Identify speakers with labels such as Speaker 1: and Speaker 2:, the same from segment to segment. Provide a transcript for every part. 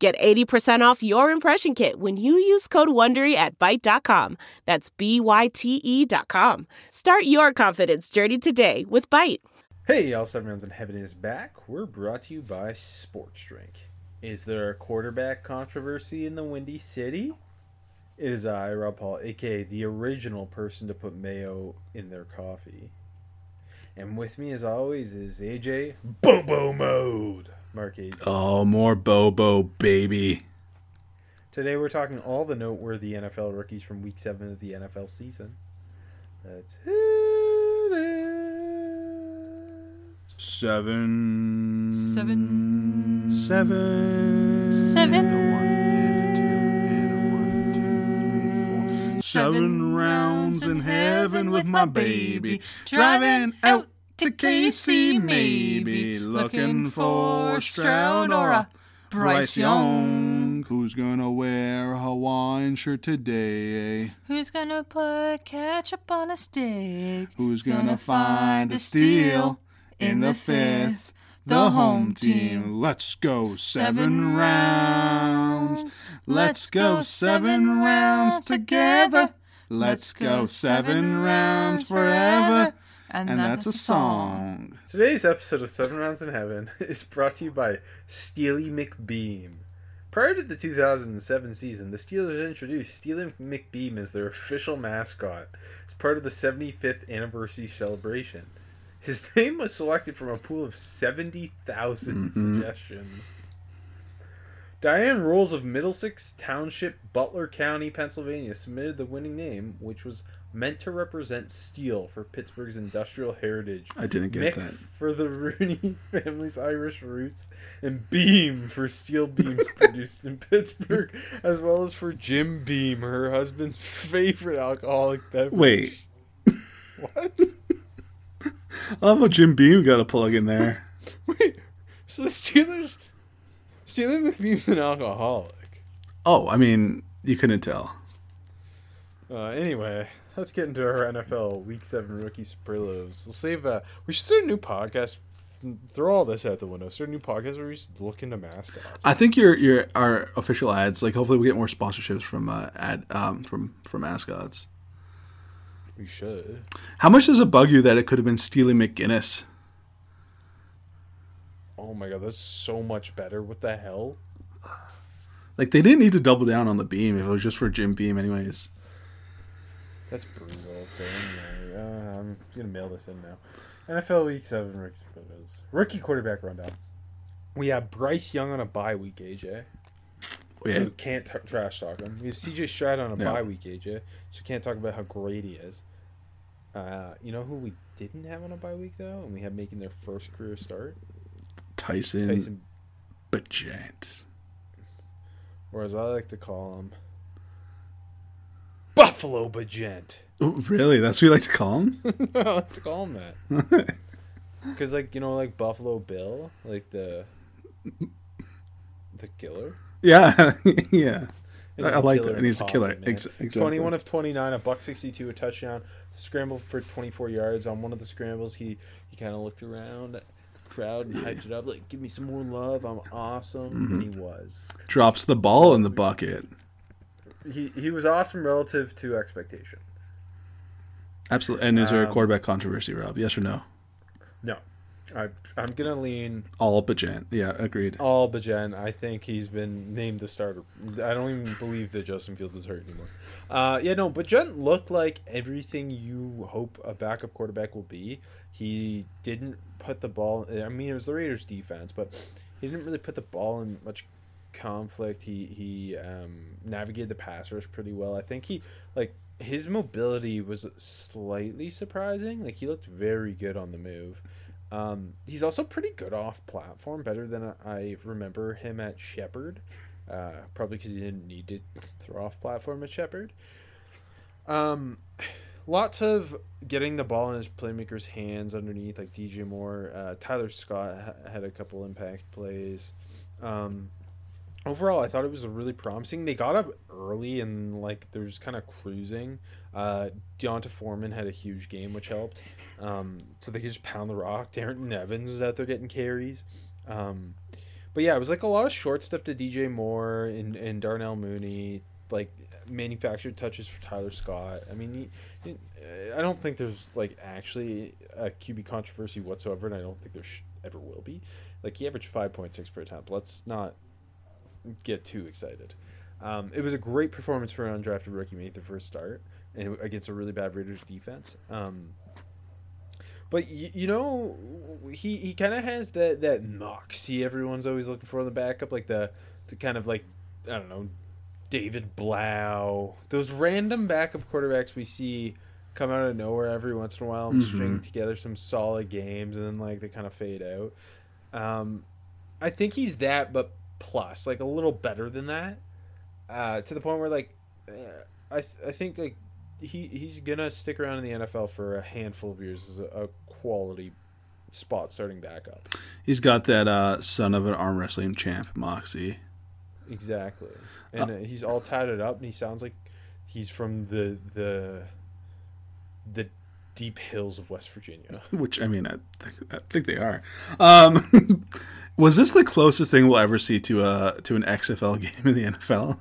Speaker 1: Get 80% off your impression kit when you use code WONDERY at Byte.com. That's B-Y-T-E dot com. Start your confidence journey today with Byte.
Speaker 2: Hey, all seven rounds in heaven is back. We're brought to you by Sports Drink. Is there a quarterback controversy in the Windy City? It is I, Rob Paul, aka the original person to put mayo in their coffee. And with me, as always, is AJ Bobo Mode. Mark
Speaker 3: Oh, more Bobo, baby.
Speaker 2: Today we're talking all the noteworthy NFL rookies from Week Seven of the NFL season. Let's hit it.
Speaker 3: Seven.
Speaker 4: Seven.
Speaker 3: Seven.
Speaker 4: Seven.
Speaker 3: Seven rounds in heaven with my baby. Driving out to KC, maybe. Looking for Stroud or a Bryce Young. Who's gonna wear a Hawaiian shirt today?
Speaker 4: Who's gonna put ketchup on a stick?
Speaker 3: Who's gonna find a steal in the fifth? The home team. Let's go seven rounds. Let's go seven rounds together. Let's go seven rounds forever. And that's a song.
Speaker 2: Today's episode of Seven Rounds in Heaven is brought to you by Steely McBeam. Prior to the 2007 season, the Steelers introduced Steely McBeam as their official mascot as part of the 75th anniversary celebration. His name was selected from a pool of 70,000 mm-hmm. suggestions. Diane Rolls of Middlesex Township, Butler County, Pennsylvania submitted the winning name, which was meant to represent steel for Pittsburgh's industrial heritage.
Speaker 3: I didn't get
Speaker 2: Mick
Speaker 3: that.
Speaker 2: for the Rooney family's Irish roots, and Beam for steel beams produced in Pittsburgh, as well as for Jim Beam, her husband's favorite alcoholic beverage.
Speaker 3: Wait.
Speaker 2: what?
Speaker 3: I love how Jim Beam got a plug in there.
Speaker 2: Wait, so the Steelers, Steely McBeam's an alcoholic.
Speaker 3: Oh, I mean, you couldn't tell.
Speaker 2: Uh, anyway, let's get into our NFL Week Seven rookie superlatives. We'll save. Uh, we should start a new podcast. Throw all this out the window. Start a new podcast where we just look into mascots.
Speaker 3: I think your your our official ads, like hopefully we get more sponsorships from uh, ad um from from mascots.
Speaker 2: we should.
Speaker 3: How much does it bug you that it could have been Steely McGinnis?
Speaker 2: Oh my god, that's so much better. What the hell?
Speaker 3: Like they didn't need to double down on the beam if it was just for Jim Beam, anyways.
Speaker 2: That's brutal. Uh, I'm gonna mail this in now. NFL Week Seven rookie superlatives. Rookie quarterback rundown. We have Bryce Young on a bye week, AJ.
Speaker 3: Yeah,
Speaker 2: So we can't t- trash talk him. We have CJ Stroud on a bye week, AJ. So we can't talk about how great he is. Uh, you know who we didn't have on a bye week though, and we had making their first career start.
Speaker 3: Tyson,
Speaker 2: Tyson,
Speaker 3: Bagent.
Speaker 2: or as I like to call him, Buffalo Bagent.
Speaker 3: Ooh, really? That's what you like to call him?
Speaker 2: I like to call him that because, like, you know, like Buffalo Bill, like the the killer.
Speaker 3: yeah, yeah. I-
Speaker 2: he's
Speaker 3: I
Speaker 2: a
Speaker 3: like that, and he's a killer. Ex- exactly.
Speaker 2: 21 of 29, a buck 62, a touchdown. Scrambled for 24 yards on one of the scrambles. He he kind of looked around the crowd and hyped it up like, "Give me some more love. I'm awesome."
Speaker 3: Mm-hmm.
Speaker 2: And he was.
Speaker 3: Drops the ball in the bucket.
Speaker 2: He he was awesome relative to expectation.
Speaker 3: Absolutely. And is there a
Speaker 2: Um,
Speaker 3: quarterback controversy, Rob? Yes or no?
Speaker 2: No. I I'm going to lean
Speaker 3: All Bagent. Yeah, agreed.
Speaker 2: all Bagent. I think he's been named the starter. I don't even believe that Justin Fields is hurt anymore. Uh, yeah, no, but Bagent looked like everything you hope a backup quarterback will be. He didn't put the ball. I mean, it was the Raiders' defense, but he didn't really put the ball in much conflict. He he um, navigated the pass rush pretty well. I think he like his mobility was slightly surprising. Like he looked very good on the move. Um, he's also pretty good off platform, better than I remember him at Shepherd. uh, probably because he didn't need to throw off platform at Shepherd. Um, lots of getting the ball in his playmakers' hands underneath, like DJ Moore. Uh, Tyler Scott ha- had a couple impact plays. Um, overall, I thought it was really promising. They got up early and like they're just kind of cruising. Uh, D'Onta Foreman had a huge game, which helped. Um, so they could just pound the rock. Darrynton Evans was out there getting carries. Um, but yeah, it was like a lot of short stuff to DJ Moore and, and Darnell Mooney, like manufactured touches for Tyler Scott. I mean, he, he, I don't think there's like actually a QB controversy whatsoever, and I don't think there sh- ever will be. Like he averaged five point six per attempt. Let's not get too excited. Um, it was a great performance for an undrafted rookie made the first start and against a really bad Raiders defense. Um, but you, you know, he, he kind of has that that moxie everyone's always looking for in the backup, like the the kind of like I don't know, David Blough, those random backup quarterbacks we see come out of nowhere every once in a while and
Speaker 3: Mhm.
Speaker 2: string together some solid games, and then like they kind of fade out. Um, I think he's that, but plus, like a little better than that, uh, to the point where like, uh, I th- I think like he he's gonna stick around in the NFL for a handful of years as a, a quality spot starting backup.
Speaker 3: He's got that uh, son of an arm wrestling champ, Moxie.
Speaker 2: Exactly, and uh, he's all tatted up, and he sounds like he's from the the the deep hills of West Virginia.
Speaker 3: Which I mean, I think, I think they are. Um, was this the closest thing we'll ever see to a to an XFL game in the NFL?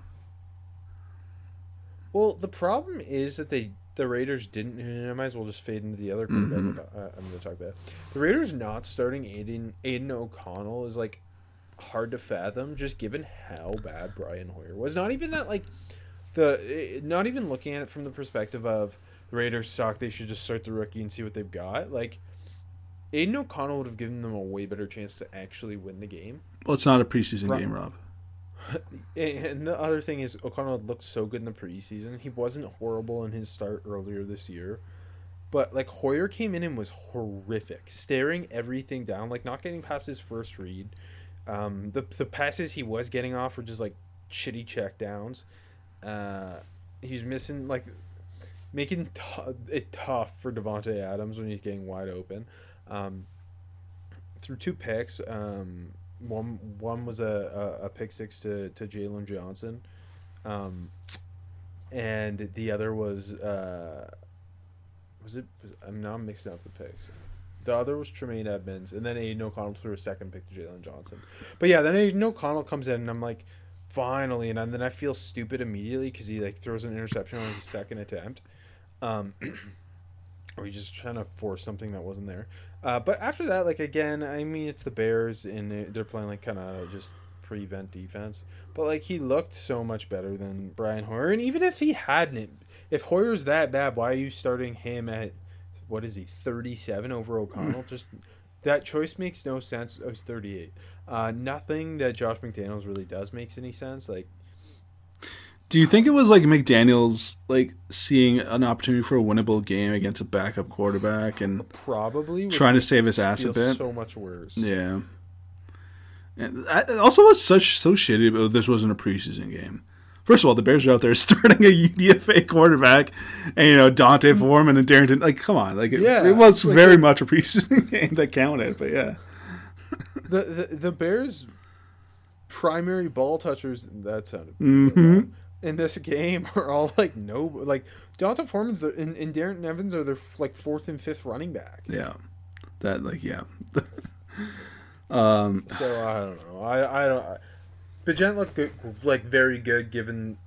Speaker 2: Well, the problem is that they the Raiders didn't. I might as well just fade into the other
Speaker 3: Mhm.
Speaker 2: uh, I'm going to talk about. The Raiders not starting Aidan Aidan O'Connell is like hard to fathom, just given how bad Brian Hoyer was. Not even that like the eh, not even looking at it from the perspective of the Raiders suck. They should just start the rookie and see what they've got. Like Aidan O'Connell would have given them a way better chance to actually win the game.
Speaker 3: Well, it's not a preseason
Speaker 2: Right.
Speaker 3: game, Rob.
Speaker 2: And the other thing is, O'Connell looked so good in the preseason. He wasn't horrible in his start earlier this year. But, like, Hoyer came in and was horrific, staring everything down, like, not getting past his first read. Um, the, the passes he was getting off were just, like, shitty check downs. Uh, he was missing, like, making t- it tough for Davante Adams when he's getting wide open. Um, through two picks, um, one one was a, a, a pick six to, to Jaylon Johnson, um, and the other was uh, was it? Was, I'm now mixing up the picks. The other was Tremaine Edmunds, and then Aidan O'Connell threw a second pick to Jaylon Johnson. But yeah, then Aidan O'Connell comes in, and I'm like, finally, and then I feel stupid immediately because he like throws an interception on his second attempt. Um, or he's just trying to force something that wasn't there. Uh, but after that, like again, I mean, it's the Bears, and they- they're playing like kind of just prevent defense. But like he looked so much better than Brian Hoyer, and even if he hadn't, if Hoyer's that bad, why are you starting him at what is he thirty seven over O'Connell? just that choice makes no sense. I was thirty eight. Uh, nothing that Josh McDaniels really does makes any sense. Like
Speaker 3: Do you think it was like McDaniel's like seeing an opportunity for a winnable game against a backup quarterback and
Speaker 2: probably
Speaker 3: Trying to save his ass a bit.
Speaker 2: So much worse.
Speaker 3: yeah. And I, also, what's such so shitty about this wasn't a preseason game. First of all, the Bears are out there starting a UDFA quarterback, and you know D'Onta Foreman and Darrynton. Like, come on, like it,
Speaker 2: Yeah,
Speaker 3: it was
Speaker 2: like,
Speaker 3: very
Speaker 2: it-
Speaker 3: much a preseason game that counted. But yeah,
Speaker 2: the, the the Bears' primary ball touchers that sounded
Speaker 3: Mhm.
Speaker 2: In this game are all like no like D'Onta Foreman's the, and, and Darrynton Evans are their like fourth and fifth running back.
Speaker 3: yeah, that like yeah. um,
Speaker 2: So I don't know. I I don't. I, Bagent looked good, like very good given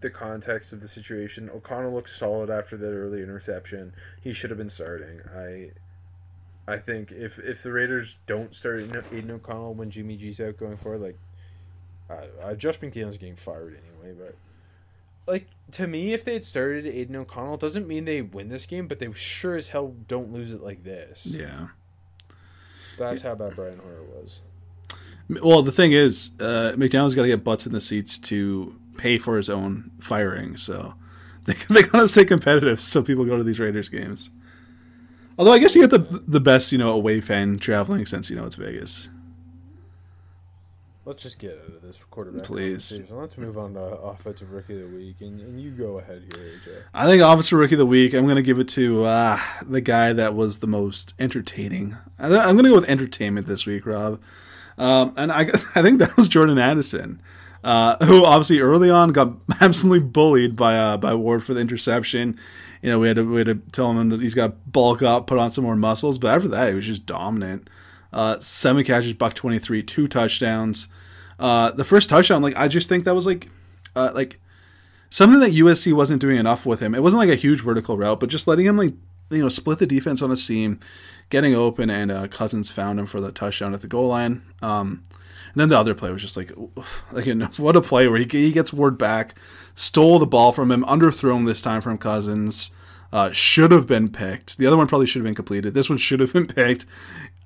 Speaker 2: the context of the situation. O'Connell looked solid after that early interception. He should have been starting. I I think if if the Raiders don't start Aidan Aidan O'Connell when Jimmy G's out going forward, like uh, uh, Josh McDaniels getting fired anyway. But like to me, if they had started Aidan O'Connell, doesn't mean they win this game, but they sure as hell don't lose it like this.
Speaker 3: yeah.
Speaker 2: That's how bad Brian Hoyer was.
Speaker 3: Well, the thing is, uh, McDaniel's got to get butts in the seats to pay for his own firing. So they they gotta stay competitive. So people go to these Raiders games. Although I guess you get the the best you know away fan traveling since you know it's Vegas.
Speaker 2: Let's just get out of this quarterback.
Speaker 3: Please.
Speaker 2: conversation. Let's move on to offensive rookie of the week, and, and you go ahead here, AJ.
Speaker 3: I think Officer Rookie of the Week, I'm going to give it to uh, the guy that was the most entertaining. I'm going to go with entertainment this week, Rob. Um, and I, I think that was Jordan Addison, uh, who obviously early on got absolutely bullied by uh, by Ward for the interception. You know, we had to we had to tell him that he's got to bulk up, put on some more muscles. But after that, he was just dominant. Uh, seven catches, buck twenty three, two touchdowns. Uh, the first touchdown, like I just think that was like, uh, like something that USC wasn't doing enough with him. It wasn't like a huge vertical route, but just letting him like you know split the defense on a seam, getting open, and uh, Cousins found him for the touchdown at the goal line. Um, and then the other play was just like, like what a play where he, he gets Ward back, stole the ball from him, underthrown this time from Cousins. Uh, should have been picked. The other one probably should have been completed. This one should have been picked.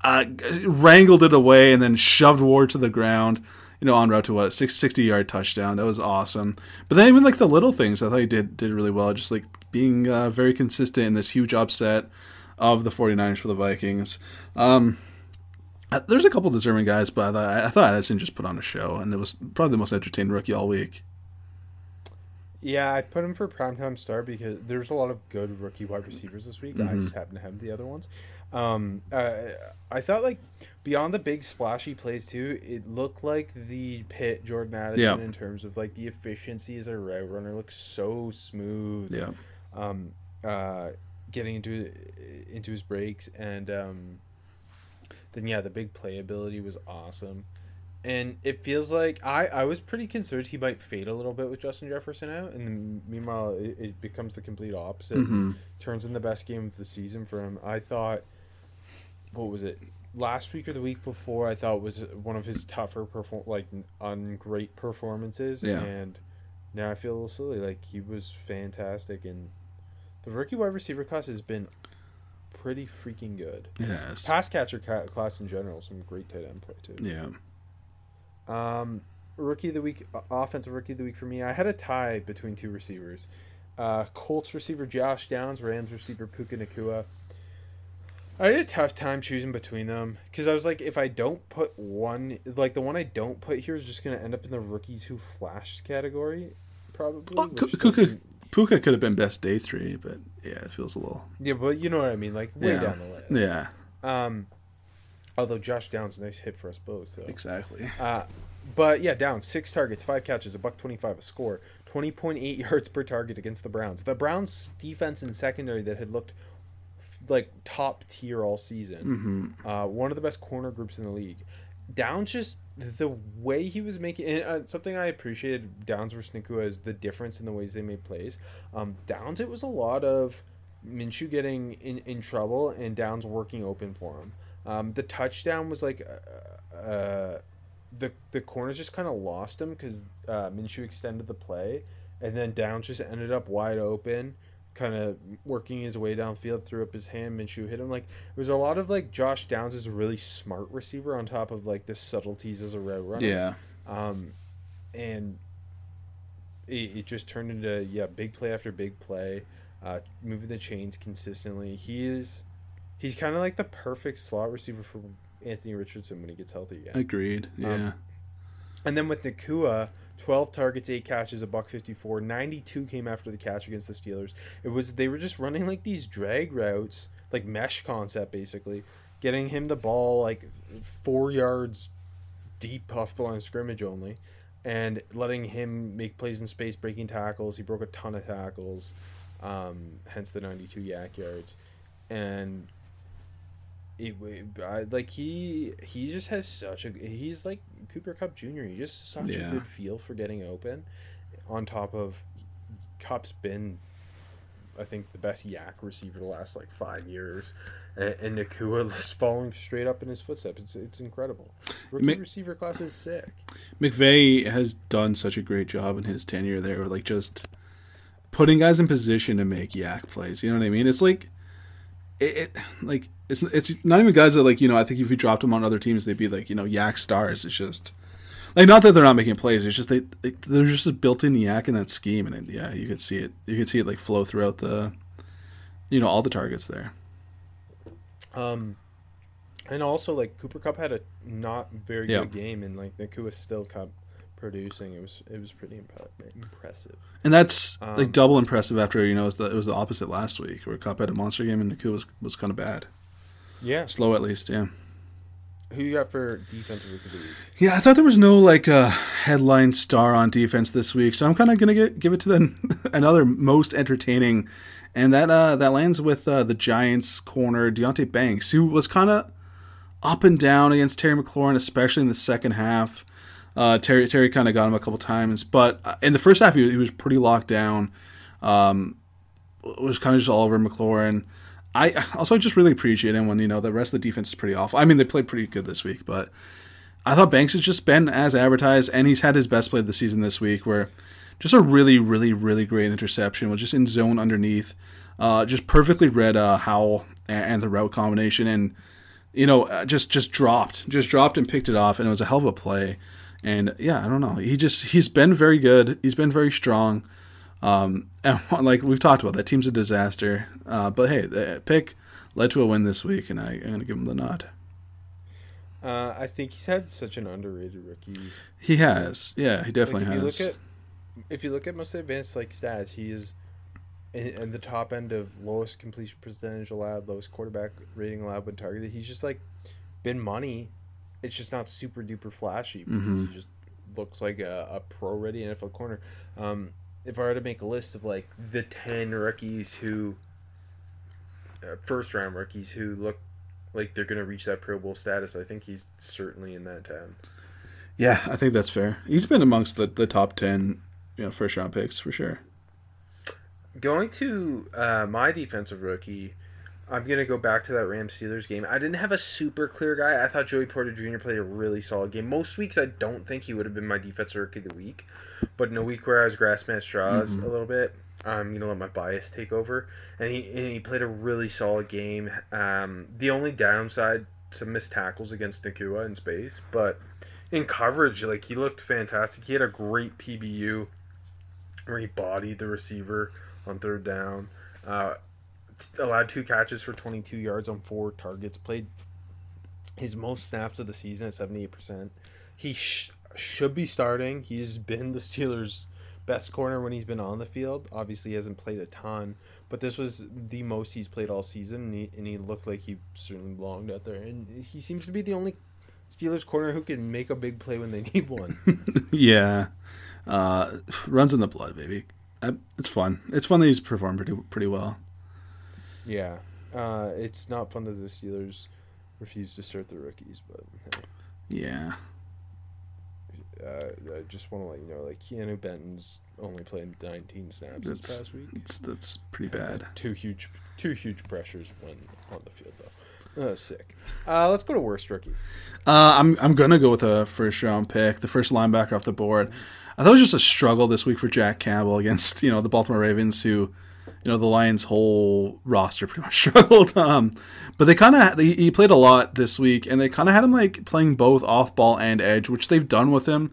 Speaker 3: Uh, wrangled it away and then shoved Ward to the ground you know, on route to what sixty yard touchdown. That was awesome. But then even like the little things, I thought he did did really well. Just like being uh, very consistent in this huge upset of the 49ers for the Vikings. Um, uh, there's a couple deserving guys, but I thought, I thought Addison just put on a show, and it was probably the most entertaining rookie all week.
Speaker 2: Yeah, I put him for primetime star because there's a lot of good rookie wide receivers this week. I just happen to have the other ones. Um, uh, I thought like beyond the big splashy plays too, it looked like the pit Jordan Addison
Speaker 3: Yeah.
Speaker 2: in terms of like the efficiency as a route runner looks so smooth.
Speaker 3: Yeah,
Speaker 2: Um, uh, getting into into his breaks and um, then yeah, the big playability was awesome. And it feels like I, I was pretty concerned he might fade a little bit with Justin Jefferson out, and then meanwhile it, it becomes the complete opposite.
Speaker 3: Mhm.
Speaker 2: Turns in the best game of the season for him. I thought, what was it? Last week or the week before, I thought was one of his tougher perform like ungreat performances,
Speaker 3: Yeah.
Speaker 2: and now I feel a little silly. Like he was fantastic, and the rookie wide receiver class has been pretty freaking good.
Speaker 3: yes,
Speaker 2: Pass catcher ca- class in general, some great tight end play too.
Speaker 3: yeah.
Speaker 2: Um, rookie of the week, uh, offensive rookie of the week for me. I had a tie between two receivers. Uh, Colts receiver Josh Downs, Rams receiver Puka Nacua. I had a tough time choosing between them because I was like, if I don't put one, like the one I don't put here is just going to end up in the rookies who flashed category, probably.
Speaker 3: Well, Puka, Puka could have been best day three, but yeah, it feels a little.
Speaker 2: yeah, but you know what I mean, like way
Speaker 3: Yeah.
Speaker 2: down the list.
Speaker 3: Yeah,
Speaker 2: Um, although Josh Downs, nice hit for us both. So.
Speaker 3: exactly.
Speaker 2: Uh, but yeah, down six targets, five catches, a buck twenty-five, a score, twenty point eight yards per target against the Browns. The Browns' defense and secondary that had looked like top tier all season. Uh, one of the best corner groups in the league. Downs just the way he was making and, uh, something I appreciated Downs versus Nacua is the difference in the ways they made plays. Um, Downs it was a lot of Minshew getting in, in trouble and Downs working open for him. Um, the touchdown was like uh, uh, the the corners just kind of lost him because uh, Minshew extended the play, and then Downs just ended up wide open, kind of working his way downfield, threw up his hand. Minshew hit him. Like there was a lot of like Josh Downs is a really smart receiver on top of like the subtleties as a route runner.
Speaker 3: Yeah,
Speaker 2: Um, and it, it just turned into yeah big play after big play, uh, moving the chains consistently. He is he's kind of like the perfect slot receiver for Anthony Richardson when he gets healthy again.
Speaker 3: agreed. Yeah,
Speaker 2: And then with Nacua, 12 targets, 8 catches, a buck 54. 92 came after the catch against the Steelers. It was they were just running like these drag routes, like mesh concept basically, getting him the ball like 4 yards deep off the line of scrimmage only and letting him make plays in space, breaking tackles. He broke a ton of tackles. Um, hence the 92 YAC yards. And it, I, like he he just has such a he's like Cooper Kupp Jr. He just such
Speaker 3: Yeah.
Speaker 2: a good feel for getting open. On top of Kupp's been, I think, the best YAC receiver the last like five years, and, and Nacua is following straight up in his footsteps. It's it's incredible. Rookie receiver class is sick.
Speaker 3: McVay has done such a great job in his tenure there, like just putting guys in position to make YAC plays. You know what I mean? It's like it, it like it's it's not even guys that like you know. I think if you dropped them on other teams, they'd be like you know YAC stars. It's just like not that they're not making plays. It's just they, they there's just a built-in YAC in that scheme, and it, yeah, you could see it. You could see it like flow throughout the you know all the targets there.
Speaker 2: Um, And also, like Cooper Kupp had a not very
Speaker 3: Yeah.
Speaker 2: good game, and like Nacua still kept producing. It was it was pretty impre- impressive.
Speaker 3: And that's
Speaker 2: Um,
Speaker 3: like double impressive after you know it was the, it was the opposite last week where Kupp had a monster game and Naku was was kind of bad,
Speaker 2: Yeah.
Speaker 3: slow at least. Yeah.
Speaker 2: Who you got for defensive rookie of the week?
Speaker 3: Yeah, I thought there was no like uh, headline star on defense this week, so I'm kind of gonna get, give it to the another most entertaining, and that uh, that lands with uh, the Giants corner Deonte Banks, who was kind of up and down against Terry McLaurin, especially in the second half. Uh, Terry Terry kind of got him a couple times, but uh, in the first half he, he was pretty locked down. Um, was kind of just all over McLaurin. I also just really appreciate him when you know the rest of the defense is pretty awful. I mean they played pretty good this week, but I thought Banks has just been as advertised, and he's had his best play of the season this week, where just a really, really, really great interception was just in zone underneath, uh, just perfectly read uh, Howell and, and the route combination, and you know uh, just just dropped, just dropped and picked it off, and it was a hell of a play. And yeah, I don't know, he just he's been very good, he's been very strong. Um, and like we've talked about, that team's a disaster. Uh, but hey, the pick led to a win this week, and I, I'm going to give him the nod.
Speaker 2: Uh, I think he's had such an underrated rookie.
Speaker 3: He has, yeah, he definitely
Speaker 2: like, if
Speaker 3: has.
Speaker 2: You look at, if you look at most advanced like stats, he is in, in the top end of lowest completion percentage allowed, lowest quarterback rating allowed when targeted. He's just like been money. It's just not super duper flashy because
Speaker 3: Mhm.
Speaker 2: he just looks like a, a pro ready NFL corner. Um, if I were to make a list of like the ten rookies who, uh, first round rookies who look like they're gonna reach that Pro Bowl status, I think he's certainly in that ten.
Speaker 3: Yeah, I think that's fair. He's been amongst the, the top ten, you know, first round picks for sure.
Speaker 2: Going to uh, my defensive rookie, I'm gonna go back to that Rams Steelers game. I didn't have a super clear guy. I thought Joey Porter Jr. played a really solid game. Most weeks, I don't think he would have been my defensive rookie of the week, but in a week where I was grasping at straws
Speaker 3: Mhm.
Speaker 2: a little bit, I'm gonna let my bias take over. And he and he played a really solid game. Um, the only downside, some missed tackles against Nacua in space, but in coverage, like he looked fantastic. He had a great PBU where he bodied the receiver on third down. Uh, allowed two catches for 22 yards on four targets. Played his most snaps of the season at 78%. He sh- should be starting. He's been the Steelers' best corner when he's been on the field. Obviously, he hasn't played a ton, but this was the most he's played all season, and he, and he looked like he certainly belonged out there. And he seems to be the only Steelers corner who can make a big play when they need one.
Speaker 3: yeah, uh, runs in the blood, baby. It's fun. It's fun that he's performed pretty pretty well.
Speaker 2: Yeah, uh, it's not fun that the Steelers refuse to start their rookies, but hey,
Speaker 3: Yeah,
Speaker 2: uh, I just want to let you know, like Keanu Benton's only played 19 snaps this
Speaker 3: That's-
Speaker 2: past week.
Speaker 3: it's that's pretty bad.
Speaker 2: Two huge, two huge pressures when on the field, though. Oh, sick. Uh, let's go to worst rookie.
Speaker 3: Uh, I'm I'm gonna go with a first round pick, the first linebacker off the board. I thought it was just a struggle this week for Jack Campbell against you know the Baltimore Ravens, who you know the Lions' whole roster pretty much struggled. Um, but they kind of he played a lot this week, and they kind of had him like playing both off ball and edge, which they've done with him.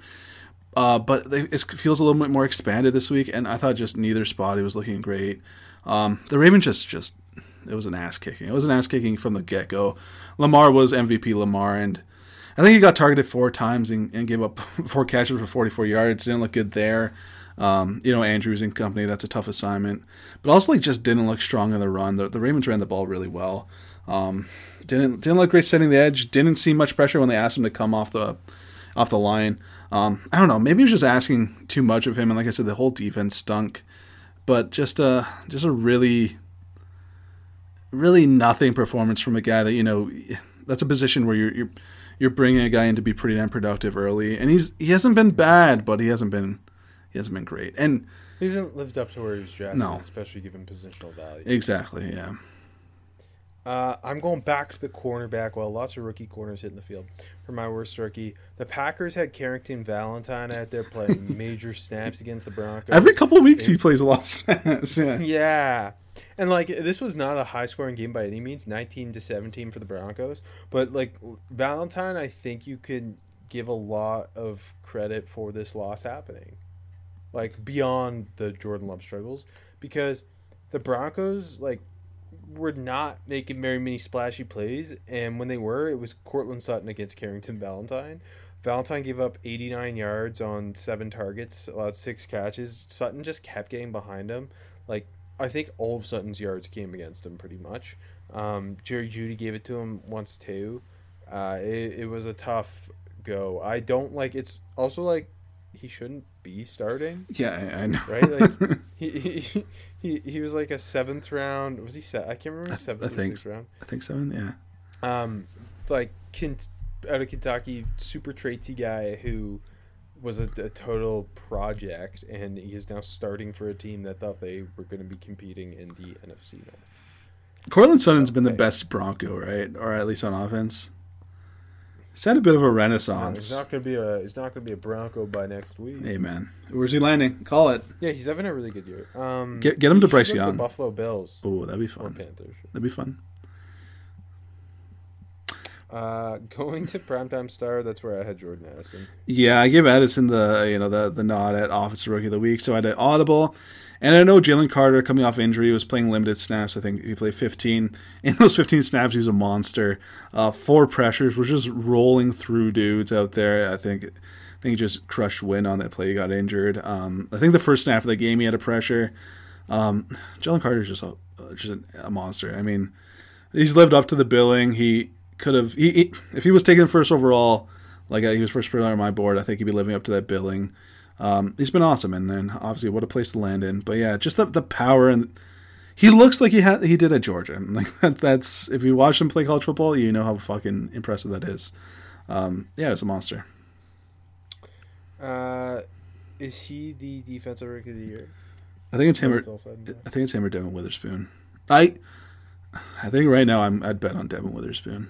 Speaker 3: Uh, but they, it feels a little bit more expanded this week, and I thought just neither spot he was looking great. Um, the Ravens just just it was an ass kicking. It was an ass kicking from the get go. Lamar was MVP Lamar, and I think he got targeted four times and, and gave up four catches for 44 yards. Didn't look good there. Um, you know, Andrews and company, that's a tough assignment. But also, like, just didn't look strong in the run. The, the Ravens ran the ball really well. Um, didn't didn't look great setting the edge. Didn't see much pressure when they asked him to come off the off the line. Um, I don't know. Maybe he was just asking too much of him. And like I said, the whole defense stunk. But just a just a really really nothing performance from a guy that you know that's a position where you're you're you're bringing a guy in to be pretty damn productive early, and he's he hasn't been bad, but he hasn't been he hasn't been great. And
Speaker 2: He hasn't lived up to where he was drafted,
Speaker 3: No.
Speaker 2: especially given positional value.
Speaker 3: exactly, yeah,
Speaker 2: Uh, I'm going back to the cornerback. Well, lots of rookie corners hitting the field. For my worst rookie, the Packers had Carrington Valentine out there playing major snaps against the Broncos.
Speaker 3: every couple of weeks he plays a lot of snaps. Yeah,
Speaker 2: Yeah. And like this was not a high scoring game by any means, 19 to 17 for the Broncos, but like Valentine, I think you could give a lot of credit for this loss happening. Like beyond the Jordan Love struggles because the Broncos like were not making very many splashy plays, and when they were, it was Courtland Sutton against Carrington Valentine. Valentine gave up 89 yards on seven targets, allowed six catches. Sutton just kept getting behind him. Like I think all of Sutton's yards came against him pretty much. Um, Jerry Jeudy gave it to him once too. Uh, it, it was a tough go. I don't like. It's also like he shouldn't be starting,
Speaker 3: Yeah, I, I know.
Speaker 2: right? Like he, he he he was like a seventh round. Was he set? I can't remember seventh or
Speaker 3: think
Speaker 2: sixth round.
Speaker 3: I think seven. Yeah.
Speaker 2: Um, like out of Kentucky, super traitsy guy who was a, a total project, and he is now starting for a team that thought they were going to be competing in the NFC North.
Speaker 3: Courtland Sutton's been the best Bronco, right? Or at least on offense. He's had a bit of a
Speaker 2: No,
Speaker 3: renaissance.
Speaker 2: he's not going to be a he's not going to be a Bronco by next week.
Speaker 3: Hey man, where's he landing? Call it.
Speaker 2: Yeah, he's having a really good year. Um,
Speaker 3: Get- get him to Bryce
Speaker 2: go to
Speaker 3: Young.
Speaker 2: Buffalo Bills
Speaker 3: Oh, that'd be
Speaker 2: or
Speaker 3: fun.
Speaker 2: Panthers.
Speaker 3: That'd be fun.
Speaker 2: Uh, going to primetime star. That's where I had Jordan Addison.
Speaker 3: Yeah, I gave Addison the you know the the nod at Offensive Rookie of the Week. So I had an audible, and I know Jalen Carter coming off injury was playing limited snaps. I think he played 15. In those 15 snaps, he was a monster. Uh, four pressures, was just rolling through dudes out there. I think. I think he just crushed win on that play. He got injured. Um, I think the first snap of the game he had a pressure. Um, Jalen Carter's just a just a, a monster. I mean, he's lived up to the billing. He could have he, he if he was taken first overall, like uh, he was first player on my board. I think he'd be living up to that billing. Um, he's been awesome, and then obviously what a place to land in. But yeah, just the the power and he looks like he had he did at Georgia. Like that, that's if you watch him play college football, you know how fucking impressive that is. Um, yeah, it's a monster.
Speaker 2: Uh, is he the defensive rookie of the year?
Speaker 3: I think it's him. Or,
Speaker 2: It's all said and done.
Speaker 3: I think it's him or Devon Witherspoon. I I think right now I'm I'd bet on Devon Witherspoon.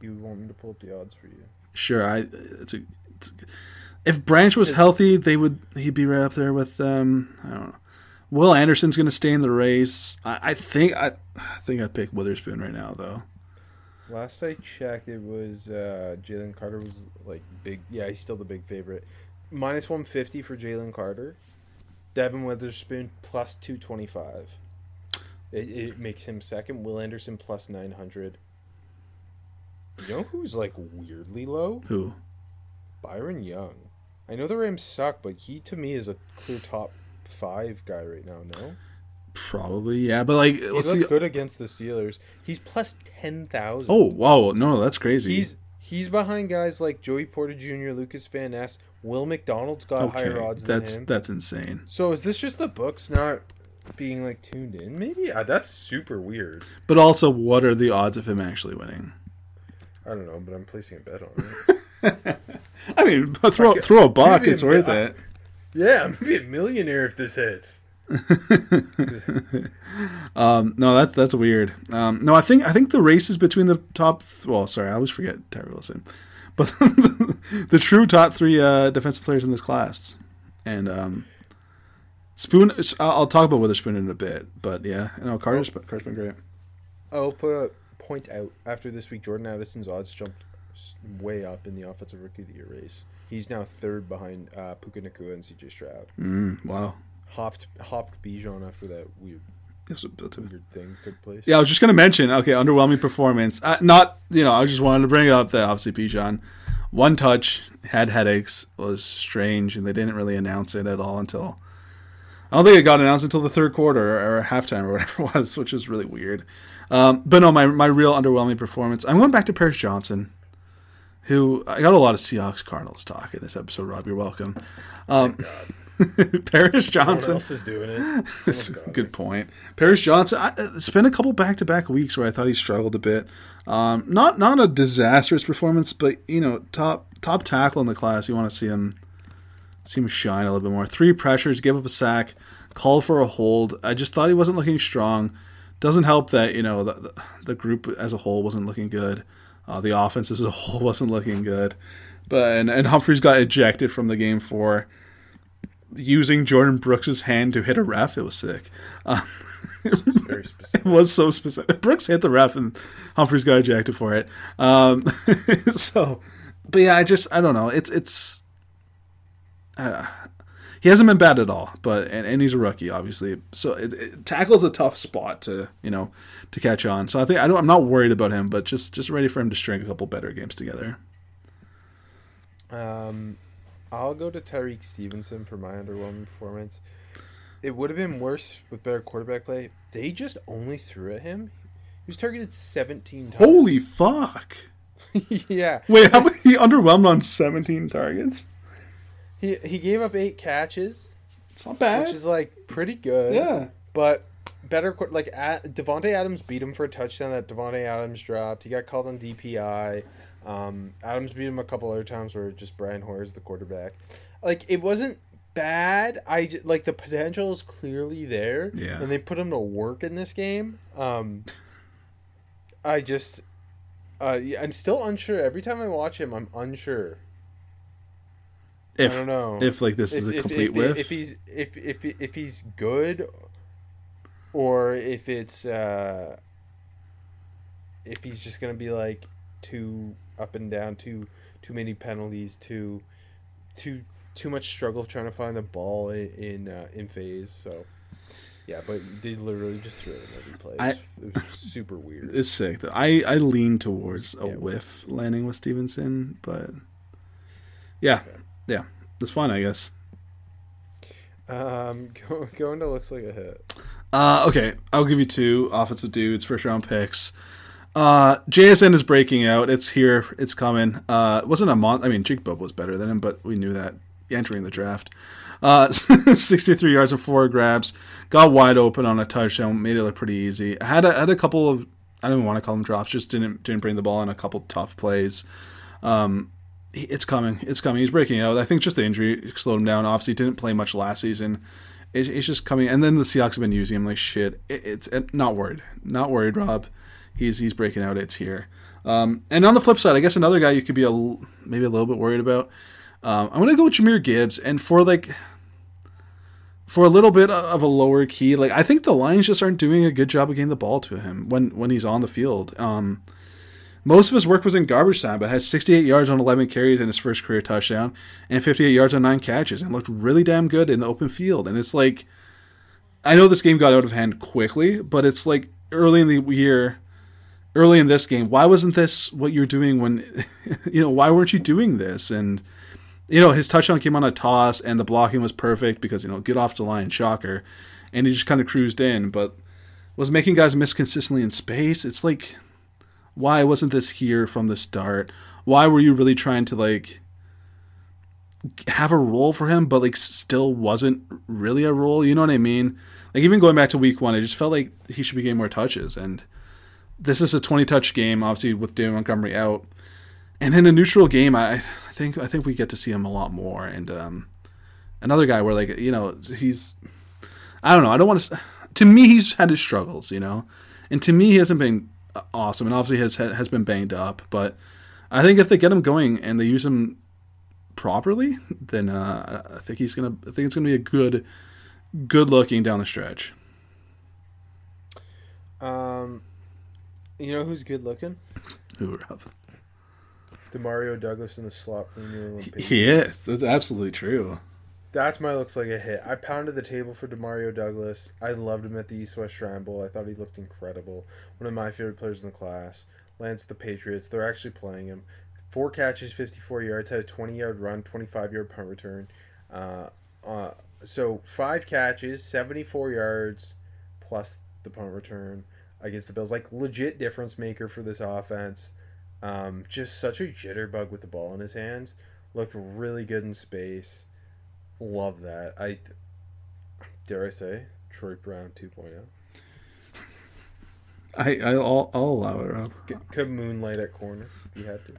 Speaker 2: You want me to pull up the odds for you?
Speaker 3: Sure, I it's a, it's a if Branch was healthy, they would he'd be right up there with um I don't know. Will Anderson's going to stay in the race. I, I think I, I think I'd pick Witherspoon right now though.
Speaker 2: Last I checked, it was uh, Jalen Carter was like big. Yeah, he's still the big favorite. Minus one fifty for Jalen Carter. Devon Witherspoon plus two twenty five. It, it makes him second. Will Anderson plus nine hundred. You know who's like weirdly low?
Speaker 3: Who?
Speaker 2: Byron Young. I know the Rams suck, but he to me is a clear top five guy right now. No,
Speaker 3: Probably yeah, but like
Speaker 2: he
Speaker 3: what's
Speaker 2: looked
Speaker 3: the
Speaker 2: good against the Steelers. He's plus ten thousand.
Speaker 3: Oh wow, no, that's crazy.
Speaker 2: He's he's behind guys like Joey Porter Jr., Lucas Van Ness, Will McDonald's got higher odds
Speaker 3: that's
Speaker 2: than him.
Speaker 3: that's insane.
Speaker 2: So is this just the books not being like tuned in? Maybe uh, that's super weird.
Speaker 3: But also, what are the odds of him actually winning?
Speaker 2: I don't know, but I'm placing a bet on it.
Speaker 3: I mean, throw throw a buck, it's
Speaker 2: a-
Speaker 3: worth
Speaker 2: I-
Speaker 3: it.
Speaker 2: yeah, I'm gonna be a millionaire if this hits.
Speaker 3: Um, no, that's that's weird. Um, no, I think I think the race is between the top. Th- well, sorry, I always forget Tyree Wilson, but the true top three uh, defensive players in this class, and um, Spoon. I'll I'll talk about Witherspoon in a bit, but yeah, you know, Carter's Carter's been great.
Speaker 2: I'll put a point out after this week. Jordan Addison's odds jumped s- way up in the offensive rookie of the year race. He's now third behind uh, Puka Nacua and CJ Stroud.
Speaker 3: Mm, wow.
Speaker 2: Hopped hopped Bijan after that weird
Speaker 3: Yes, that's a-
Speaker 2: weird thing took place.
Speaker 3: Yeah, I was just gonna mention. Okay, underwhelming performance. Uh, not you know, I just wanted to bring up that obviously Bijan, one touch, had headaches, was strange, and they didn't really announce it at all until. I don't think it got announced until the third quarter or, halftime or whatever it was, which is really weird. Um, but no, my my real underwhelming performance. I'm going back to Paris Johnson, who I got a lot of Seahawks Cardinals talk in this episode. Rob, you're welcome. Um, Paris Johnson.
Speaker 2: else is doing it.
Speaker 3: That's a good
Speaker 2: it.
Speaker 3: point. Paris Johnson. I, it's been a couple back-to-back weeks where I thought he struggled a bit. Um, not not a disastrous performance, but you know, top top tackle in the class. You want to see him see him shine a little bit more. Three pressures, gave up a sack, called for a hold. I just thought he wasn't looking strong. Doesn't help that you know the, the group as a whole wasn't looking good. Uh, the offense as a whole wasn't looking good. But and, and Humphries got ejected from the game for using Jordyn Brooks's hand to hit a ref. It was sick. Uh, it was so specific. Brooks hit the ref and Humphries got ejected for it. Um, so, but yeah, I just I don't know. It's it's uh, he hasn't been bad at all. But and, and he's a rookie, obviously. So it, it, tackle's a tough spot to you know to catch on. So I think I don't, I'm not worried about him, but just just ready for him to string a couple better games together.
Speaker 2: Um, I'll go to Tyrique Stevenson for my underwhelming performance. It would have been worse with better quarterback play. They just only threw at him. He was targeted 17 times.
Speaker 3: Holy fuck!
Speaker 2: yeah.
Speaker 3: Wait, how many he underwhelmed on 17 targets?
Speaker 2: He he gave up 8 catches,
Speaker 3: It's not bad.
Speaker 2: which is like pretty good.
Speaker 3: yeah.
Speaker 2: But better like at, Davante Adams beat him for a touchdown that Davante Adams dropped. He got called on DPI. Um, Adams beat him a couple other times where just Brian Hoyer is the quarterback. Like it wasn't bad. I j- like the potential is clearly there.
Speaker 3: Yeah.
Speaker 2: And they put him to work in this game. Um, I just, uh, I'm still unsure. Every time I watch him, I'm unsure.
Speaker 3: If
Speaker 2: I don't know
Speaker 3: if like this is a complete
Speaker 2: if,
Speaker 3: whiff.
Speaker 2: If he's if if if he's good, or if it's uh, if he's just gonna be like too up and down, too too many penalties, too too too much struggle trying to find the ball in in, uh, in phase. So. Yeah, but they literally just threw it in every play. It
Speaker 3: I-
Speaker 2: was, it was super weird.
Speaker 3: it's sick. though. I I lean towards a
Speaker 2: Yeah,
Speaker 3: whiff landing with Stevenson, but yeah, yeah, that's fine, I guess.
Speaker 2: Um, go, going to looks like a hit.
Speaker 3: Uh, okay, I'll give you two offensive dudes, first round picks. Uh, JSN is breaking out. It's here. It's coming. Uh, it wasn't a month. I mean, Jake Bobo was better than him, but we knew that entering the draft. Uh, 63 yards and four grabs. Got wide open on a touchdown. Made it look pretty easy. Had a, had a couple of I don't want to call them drops. Just didn't didn't bring the ball in a couple tough plays. Um, it's coming. It's coming. He's breaking out. I think just the injury slowed him down. Obviously, didn't play much last season. It's, it's just coming. And then the Seahawks have been using him like shit. It, it's it, not worried. Not worried, Rob. He's he's breaking out. It's here. Um, and on the flip side, I guess another guy you could be a maybe a little bit worried about. Um, I'm gonna go with Jahmyr Gibbs, and for like for a little bit of a lower key, like I think the Lions just aren't doing a good job of getting the ball to him when when he's on the field. Um, most of his work was in garbage time, but had 68 yards on 11 carries in his first career touchdown and 58 yards on nine catches, and looked really damn good in the open field. And it's like, I know this game got out of hand quickly, but it's like early in the year, early in this game, why wasn't this what you're doing when, you know, why weren't you doing this? And you know, his touchdown came on a toss, and the blocking was perfect because you know, get off the line, shocker, and he just kind of cruised in, but was making guys miss consistently in space. It's like, why wasn't this here from the start? Why were you really trying to like have a role for him, but like still wasn't really a role? You know what I mean? Like even going back to week one, it just felt like he should be getting more touches, and this is a 20 touch game, obviously with David Montgomery out. And in a neutral game, I, I think I think we get to see him a lot more. And um, another guy where like you know he's I don't know I don't want to to me he's had his struggles you know, and to me he hasn't been awesome and obviously has has been banged up. But I think if they get him going and they use him properly, then uh, I think he's gonna I think it's gonna be a good good looking down the stretch.
Speaker 2: Um, you know who's good looking?
Speaker 3: Who up?
Speaker 2: Demario Douglas in the slot from the New England Patriots.
Speaker 3: He is. That's absolutely true.
Speaker 2: That's my looks like a hit. I pounded the table for Demario Douglas. I loved him at the East West Shrine Bowl. I thought he looked incredible. One of my favorite players in the class. Lance the Patriots. They're actually playing him. Four catches, 54 yards. Had a 20 yard run, 25 yard punt return. Uh, uh, so five catches, 74 yards, plus the punt return against the Bills. Like legit difference maker for this offense. Um, just such a jitterbug with the ball in his hands. Looked really good in space. Love that. I dare I say Troy Brown oh. 2.0.
Speaker 3: I I'll, I'll allow it, Rob.
Speaker 2: C- could moonlight at corner if he had to.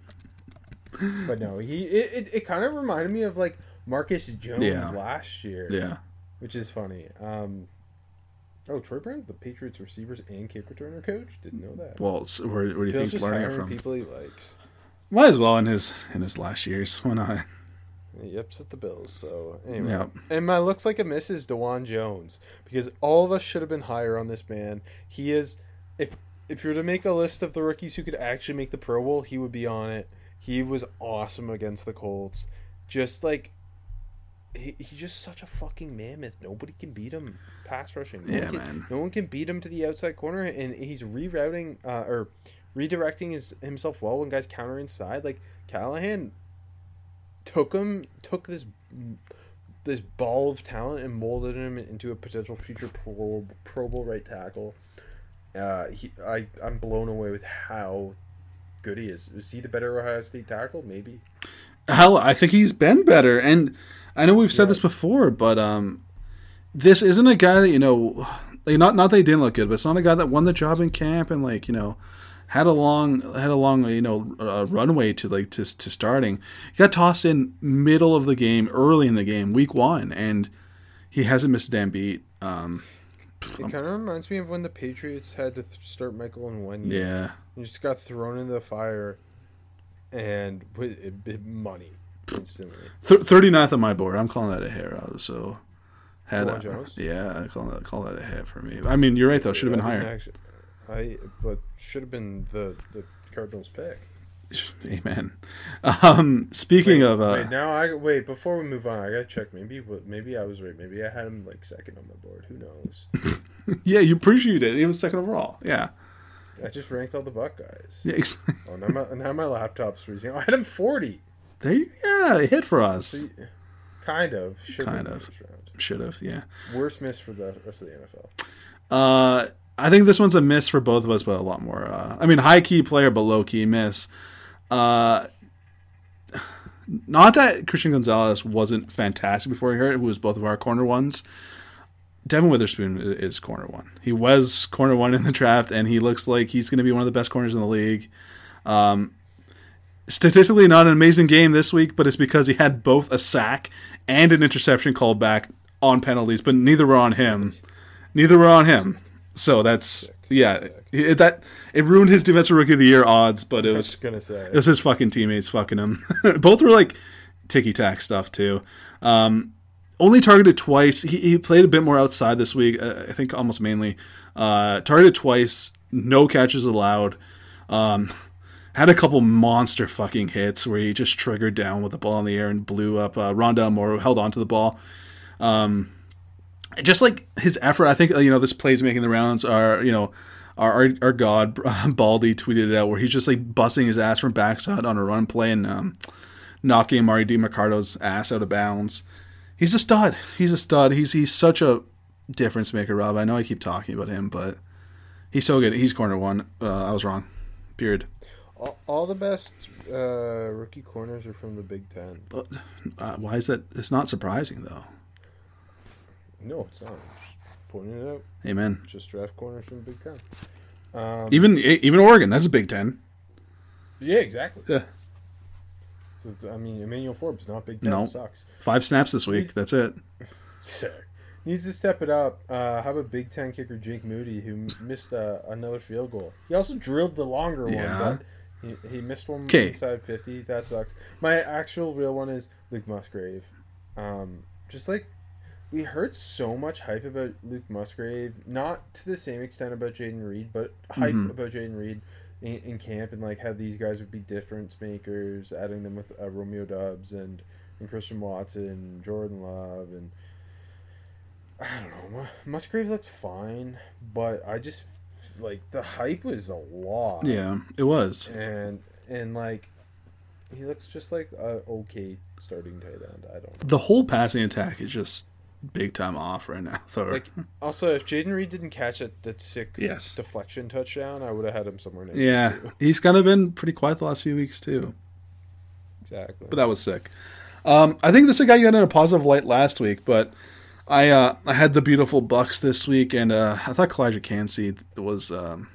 Speaker 2: But no, he it, it, it kind of reminded me of like Marcus Jones
Speaker 3: Yeah.
Speaker 2: last year,
Speaker 3: Yeah.
Speaker 2: which is funny. Um, oh, Troy Brown's the Patriots receivers and kick returner coach. Didn't know that.
Speaker 3: Well, it's- where, where do you think he's learning it from?
Speaker 2: people he likes.
Speaker 3: Might as well in his in his last years. Why not?
Speaker 2: He upset the Bills. So anyway,
Speaker 3: Yeah.
Speaker 2: and my looks like a miss is Dawand Jones because all of us should have been higher on this man. He is, if if you were to make a list of the rookies who could actually make the Pro Bowl, he would be on it. He was awesome against the Colts. Just like he, he's just such a fucking mammoth. Nobody can beat him pass rushing. No
Speaker 3: Yeah,
Speaker 2: one can,
Speaker 3: man.
Speaker 2: No one can beat him to the outside corner, and he's rerouting uh, or redirecting his, himself well when guys counter inside. Like Callahan took him, took this this ball of talent and molded him into a potential future Pro, Pro Bowl right tackle. Uh, he, I, I'm blown away with how good he is. Is he the better Ohio State tackle? Maybe.
Speaker 3: Hell, I think he's been better, and I know we've said this before, but um, this isn't a guy that you know, like not not that he didn't look good, but it's not a guy that won the job in camp and like you know had a long had a long you know uh, runway to like to to starting. He got tossed in middle of the game, early in the game, week one, and he hasn't missed a damn beat. Um,
Speaker 2: It kind of reminds me of when the Patriots had to th- start Michael and one
Speaker 3: yeah,
Speaker 2: He just got thrown into the fire and with it, it- money instantly.
Speaker 3: Th- 39th on my board. I'm calling that a hair was so had a,
Speaker 2: Jones?
Speaker 3: yeah, call that call that a hit for me. I mean, you're right though. Should have been higher.
Speaker 2: actu- I but should have been the the Cardinals pick.
Speaker 3: Amen. Um, speaking
Speaker 2: Wait,
Speaker 3: of, uh,
Speaker 2: wait, now I wait before we move on. I gotta check. Maybe maybe I was right. Maybe I had him like second on my board. Who knows?
Speaker 3: yeah, you appreciate it. He was second overall. Yeah,
Speaker 2: I just ranked all the Buckeyes.
Speaker 3: yeah. ex-
Speaker 2: Oh, now my now my laptop's freezing. I had him forty.
Speaker 3: There, you, yeah, a hit for us.
Speaker 2: See, Kind of. Should
Speaker 3: Kind of. Should have. Yeah.
Speaker 2: Worst miss for the rest of the NFL.
Speaker 3: Uh, I think this one's a miss for both of us, but a lot more. Uh, I mean, high key player, but low key miss. Uh, not that Christian Gonzalez wasn't fantastic before he hurt. It was both of our corner ones. Devon Witherspoon is corner one. He was corner one in the draft, and he looks like he's going to be one of the best corners in the league. Um, statistically, not an amazing game this week, but it's because he had both a sack and an interception called back on penalties, but neither were on him. Neither were on him. So that's yeah. It, that it ruined his defensive rookie of the year odds, but it was
Speaker 2: was gonna say.
Speaker 3: it was his fucking teammates fucking him. Both were like ticky tack stuff too. Um, only targeted twice. He, he played a bit more outside this week. Uh, I think almost mainly. Uh, targeted twice. No catches allowed. Um, had a couple monster fucking hits where he just triggered down with the ball in the air and blew up. Uh, Rondale held onto the ball. Um, just like his effort, I think uh, you know this play's making the rounds. Are you know our our, our god Baldy tweeted it out where he's just like busting his ass from backside on a run play and um, knocking Mari Demercado's ass out of bounds. He's a stud. He's a stud. He's he's such a difference maker, Rob. I know I keep talking about him, but he's so good. He's corner one. Uh, I was wrong. Period.
Speaker 2: All, all the best uh, rookie corners are from the Big Ten.
Speaker 3: But uh, why is that? It's not surprising though.
Speaker 2: No, it's not. I'm just pointing it out.
Speaker 3: Amen.
Speaker 2: Just draft corners from Big Ten. Um,
Speaker 3: Even even Oregon, that's a Big Ten.
Speaker 2: yeah, exactly.
Speaker 3: Yeah.
Speaker 2: I mean, Emmanuel Forbes, not Big Ten.
Speaker 3: No.
Speaker 2: Sucks.
Speaker 3: Five snaps this week. That's it.
Speaker 2: Sick. Needs to step it up. Uh, how about Big Ten kicker Jake Moody, who missed uh, another field goal? He also drilled the longer
Speaker 3: Yeah.
Speaker 2: one, but he, he missed one
Speaker 3: 'Kay.
Speaker 2: inside 50. That sucks. My actual real one is Luke Musgrave. Um, just like we heard so much hype about Luke Musgrave, not to the same extent about Jayden Reed, but hype
Speaker 3: Mhm.
Speaker 2: about Jayden Reed in, in camp and like how these guys would be difference makers, adding them with uh, Romeo Doubs and, and Christian Watson, and Jordan Love, and I don't know. Musgrave looked fine, but I just like the hype was a lot.
Speaker 3: Yeah, it was.
Speaker 2: and and like he looks just like a okay starting tight end. I don't know.
Speaker 3: The whole passing attack is just big time off right now. So
Speaker 2: Like also, if Jayden Reed didn't catch that that sick
Speaker 3: Yes.
Speaker 2: deflection touchdown, I would have had him somewhere next.
Speaker 3: yeah, he's kind of been pretty quiet the last few weeks too.
Speaker 2: exactly.
Speaker 3: But that was sick. Um, I think this is a guy you got in a positive light last week, but I uh, I had the beautiful Bucks this week, and uh, I thought Calijah Kancey was um,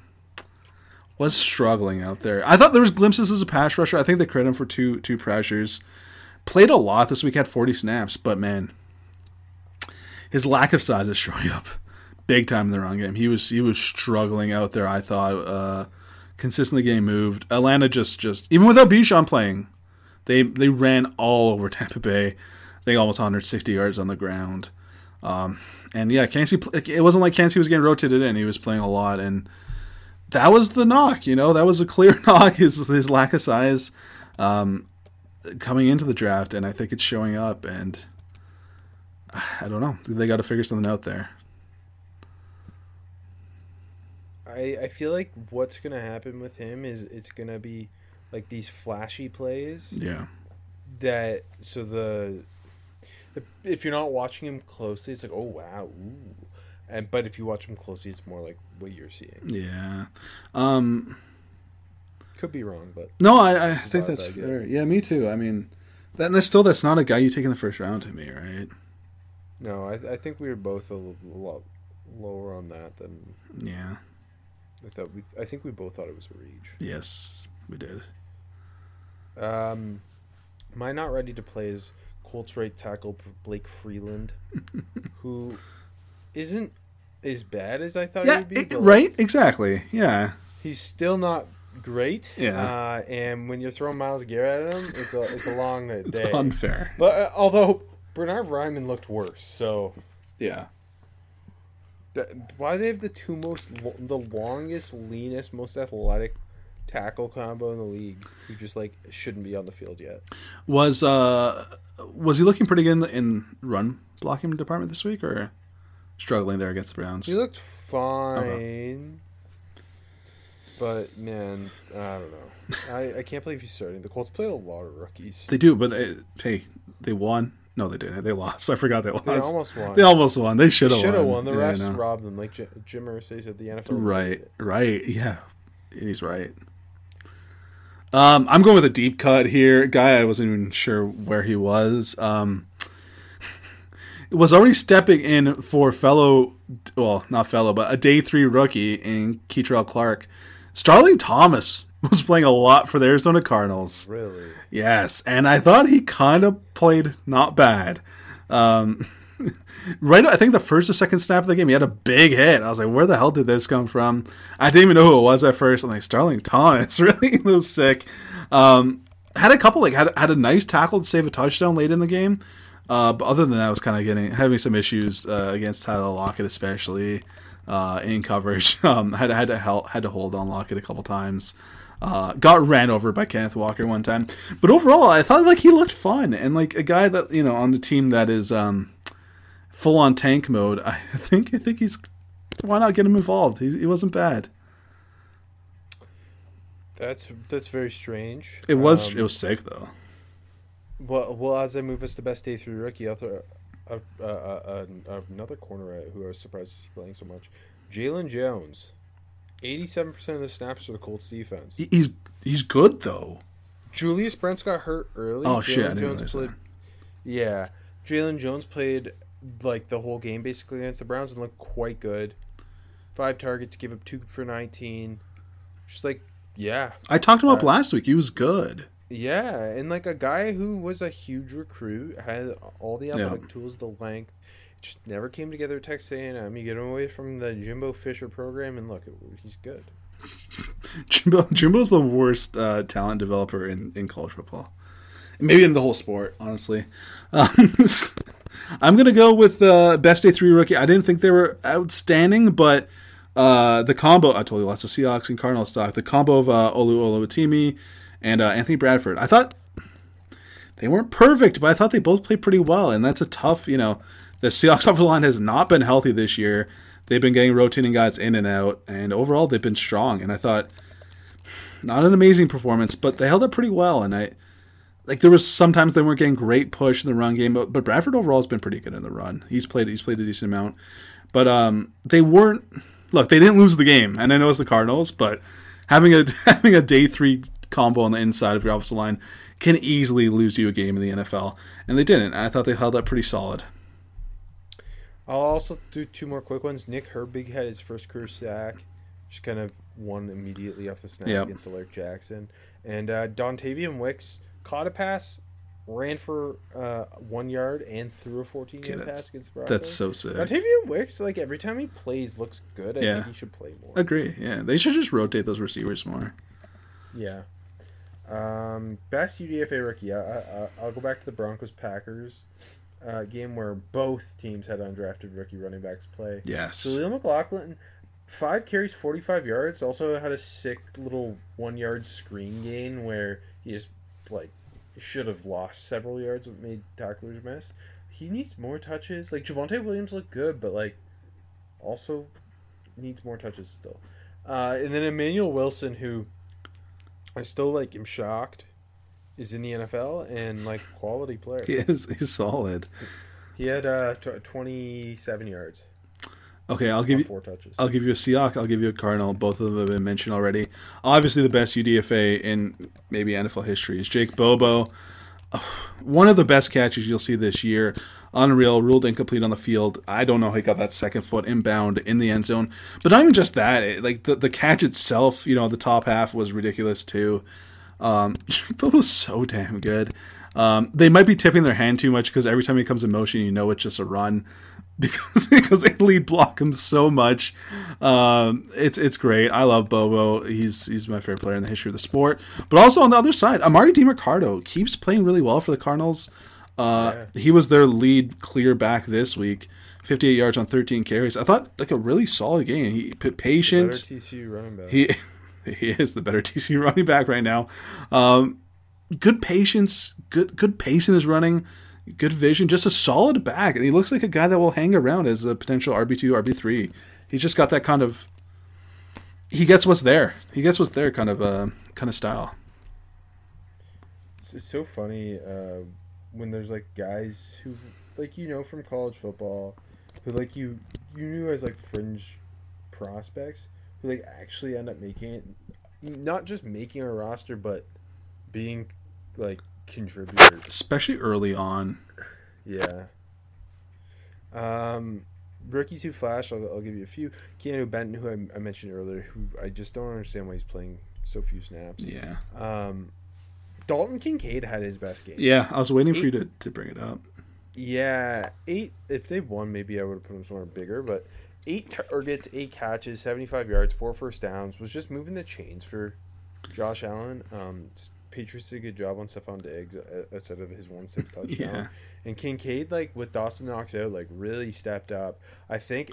Speaker 3: was struggling out there. I thought there was glimpses as a pass rusher. I think they credit him for two two pressures. Played a lot this week, had forty snaps, but man, his lack of size is showing up big time in the run game. He was he was struggling out there. I thought uh, consistently getting moved. Atlanta just just even without Bijan playing, they they ran all over Tampa Bay. Think almost 160 yards on the ground. Um, and yeah, Kancey. It wasn't like Kancey was getting rotated in. He was playing a lot, and that was the knock. You know, that was a clear knock. His his lack of size um, coming into the draft, and I think it's showing up. And I don't know. They got to figure something out there.
Speaker 2: I I feel like what's gonna happen with him is it's gonna be like these flashy plays
Speaker 3: Yeah.
Speaker 2: that so the, the if you're not watching him closely, it's like oh wow, ooh. and but if you watch him closely, it's more like what you're seeing.
Speaker 3: Yeah. Um,
Speaker 2: Could be wrong, but
Speaker 3: no, I, I think that's
Speaker 2: that
Speaker 3: fair. Yeah, me too. I mean, that, that's still that's not a guy you take in the first round to me, right?
Speaker 2: No, I I think we were both a lot lower on that than
Speaker 3: Yeah.
Speaker 2: I thought. We I think we both thought it was a reach.
Speaker 3: Yes, we did.
Speaker 2: Um, my not ready to play is Colts right tackle Blake Freeland, who isn't as bad as I thought he
Speaker 3: Yeah,
Speaker 2: would be.
Speaker 3: it-
Speaker 2: but, like,
Speaker 3: right. Exactly. Yeah.
Speaker 2: He's still not great.
Speaker 3: Yeah.
Speaker 2: Uh, and when you're throwing Myles Garrett at him, it's a it's a long day.
Speaker 3: It's unfair.
Speaker 2: But uh, although Bernhard Raimann looked worse, so
Speaker 3: Yeah.
Speaker 2: why they have the two most the longest, leanest, most athletic tackle combo in the league who just like shouldn't be on the field yet.
Speaker 3: Was uh was he looking pretty good in, the, in run blocking department this week, or struggling there against the Browns?
Speaker 2: He looked fine. But man, I don't know. I, I can't believe he's starting. The Colts play a lot of rookies.
Speaker 3: They do, but uh, hey, they won. No, they didn't. They lost. I forgot they lost.
Speaker 2: They almost won.
Speaker 3: They almost won. They should have won.
Speaker 2: Should have
Speaker 3: won.
Speaker 2: The refs
Speaker 3: know.
Speaker 2: robbed them, like Jim, Jim Irsay said. The NFL.
Speaker 3: Right, right. Yeah, he's right. Um, I'm going with a deep cut here. Guy, I wasn't even sure where he was. Um, was already stepping in for fellow, well, not fellow, but a day three rookie in Kei'Trel Clark. Starling Thomas was playing a lot for the Arizona Cardinals.
Speaker 2: Really.
Speaker 3: Yes, and I thought he kind of played not bad. Um, right, I think the first or second snap of the game, he had a big hit. I was like, "Where the hell did this come from?" I didn't even know who it was at first. I'm like, Starling Thomas, really? It was sick. Um, had a couple like had had a nice tackle to save a touchdown late in the game. Uh, but other than that, I was kind of getting having some issues uh, against Tyler Lockett, especially uh, in coverage. Um, had had to help, had to hold on Lockett a couple times. Uh, got ran over by Kenneth Walker one time, but overall, I thought like he looked fun and like a guy that you know on the team that is um, full on tank mode. I think I think he's why not get him involved? He, he wasn't bad.
Speaker 2: That's that's very strange.
Speaker 3: It was
Speaker 2: Um,
Speaker 3: it was sick though.
Speaker 2: Well, well, as I move us to best day three rookie, I'll throw uh, uh, uh, uh, another corner who I was surprised to see playing so much. Jaylon Jones, eighty-seven percent of the snaps for the Colts defense.
Speaker 3: He- He's he's good though.
Speaker 2: Julius Brents got hurt early.
Speaker 3: Oh, shit, I didn't
Speaker 2: Jones played. Yeah, Jaylon Jones played like the whole game basically against the Browns and looked quite good. Five targets, give up two for nineteen. Just like yeah,
Speaker 3: I talked him up
Speaker 2: Uh,
Speaker 3: last week. He was good.
Speaker 2: Yeah, and like a guy who was a huge recruit, had all the athletic tools, the length, just never came together at Texas A&M. You get him away from the Jimbo Fisher program, and look, he's good.
Speaker 3: Jimbo Jimbo's the worst uh, talent developer in, in college football. Maybe in the whole sport, honestly. Um, I'm gonna go with uh, best day three rookie. I didn't think they were outstanding, but uh, the combo I told you lots of Seahawks and Cardinal stock. The combo of uh, Olu Oluwatimi and uh, Anthony Bradford. I thought they weren't perfect, but I thought they both played pretty well, and that's a tough. You know, the Seahawks offensive line has not been healthy this year. They've been getting rotating guys in and out, and overall they've been strong. And I thought not an amazing performance, but they held up pretty well. And I like there was sometimes they weren't getting great push in the run game, but, but Bradford overall has been pretty good in the run. He's played he's played a decent amount, but um, they weren't. Look, they didn't lose the game, and I know it's the Cardinals, but having a having a day three combo on the inside of your offensive line can easily lose you a game in the NFL, and they didn't. I thought they held up pretty solid.
Speaker 2: I'll also do two more quick ones. Nick Herbig had his first career sack, just kind of won immediately off the snap
Speaker 3: Yep.
Speaker 2: against Alaric Jackson. And uh, Dontayvion Wicks caught a pass, ran for uh, one yard, and threw a 14
Speaker 3: Okay,
Speaker 2: yard
Speaker 3: that's-
Speaker 2: pass against the Broncos.
Speaker 3: That's so sick.
Speaker 2: Dontayvion Wicks, like every time he plays, looks good. I
Speaker 3: Yeah.
Speaker 2: think he should play more.
Speaker 3: Agree. Yeah, they should just rotate those receivers more.
Speaker 2: Yeah. Um, best UDFA rookie. I, I, I'll go back to the Broncos Packers uh, game where both teams had undrafted rookie running backs play.
Speaker 3: Yes.
Speaker 2: So Leo McLaughlin, five carries, 45 yards. Also had a sick little one yard screen gain where he just, like, should have lost several yards, but made tacklers miss. he needs more touches. Like Javonte Williams looked good, but like also needs more touches still. Uh, and then Emmanuel Wilson, who I still like, am shocked, is in the NFL and like quality player.
Speaker 3: He is he's solid.
Speaker 2: He had uh, tw- 27 yards,
Speaker 3: Okay, I'll give you
Speaker 2: four touches.
Speaker 3: I'll give you a Seahawk. I'll give you a Cardinal. Both of them have been mentioned already. Obviously, the best UDFA in maybe NFL history is Jake Bobo. One of the best catches you'll see this year. Unreal, ruled incomplete on the field. I don't know how he got that second foot inbound in the end zone. But not even just that. It, like the, the catch itself, you know, the top half was ridiculous too. Um, Jake Bobo's so damn good. Um, they might be tipping their hand too much because every time he comes in motion, you know it's just a run because because they lead block him so much. Um, it's it's great. I love Bobo. He's he's my favorite player in the history of the sport. But also on the other side, Emari Demercado keeps playing really well for the Cardinals. Uh, He was their lead clear back this week. 58 yards on 13 carries. I thought like a really solid game. He patient.
Speaker 2: TCU running back.
Speaker 3: He he is the better TC running back right now. Um, good patience, good good pace in his running, good vision, just a solid back, and he looks like a guy that will hang around as a potential RB two, RB three. He's just got that kind of. He gets what's there. He gets what's there, kind of uh, kind of style.
Speaker 2: It's, so funny uh, when there's like guys who like you know from college football who like you you knew as like fringe prospects who like actually end up making it not just making a roster but being like contributors
Speaker 3: especially early on.
Speaker 2: yeah um rookies who flash I'll, I'll give you a few Keanu Benton who I, I mentioned earlier who I just don't understand why he's playing so few snaps
Speaker 3: Yeah,
Speaker 2: um Dalton Kincaid had his best game
Speaker 3: yeah. I was waiting for you to, to bring it up.
Speaker 2: Yeah, eight. If they won, maybe I would have put them somewhere bigger. But eight targets, eight catches, seventy-five yards, four first downs was just moving the chains for Josh Allen. Um, Patriots did a good job on Stefon Diggs uh, outside of his one sick touchdown.
Speaker 3: Yeah.
Speaker 2: And Kincaid, like with Dawson Knox out, like really stepped up. I think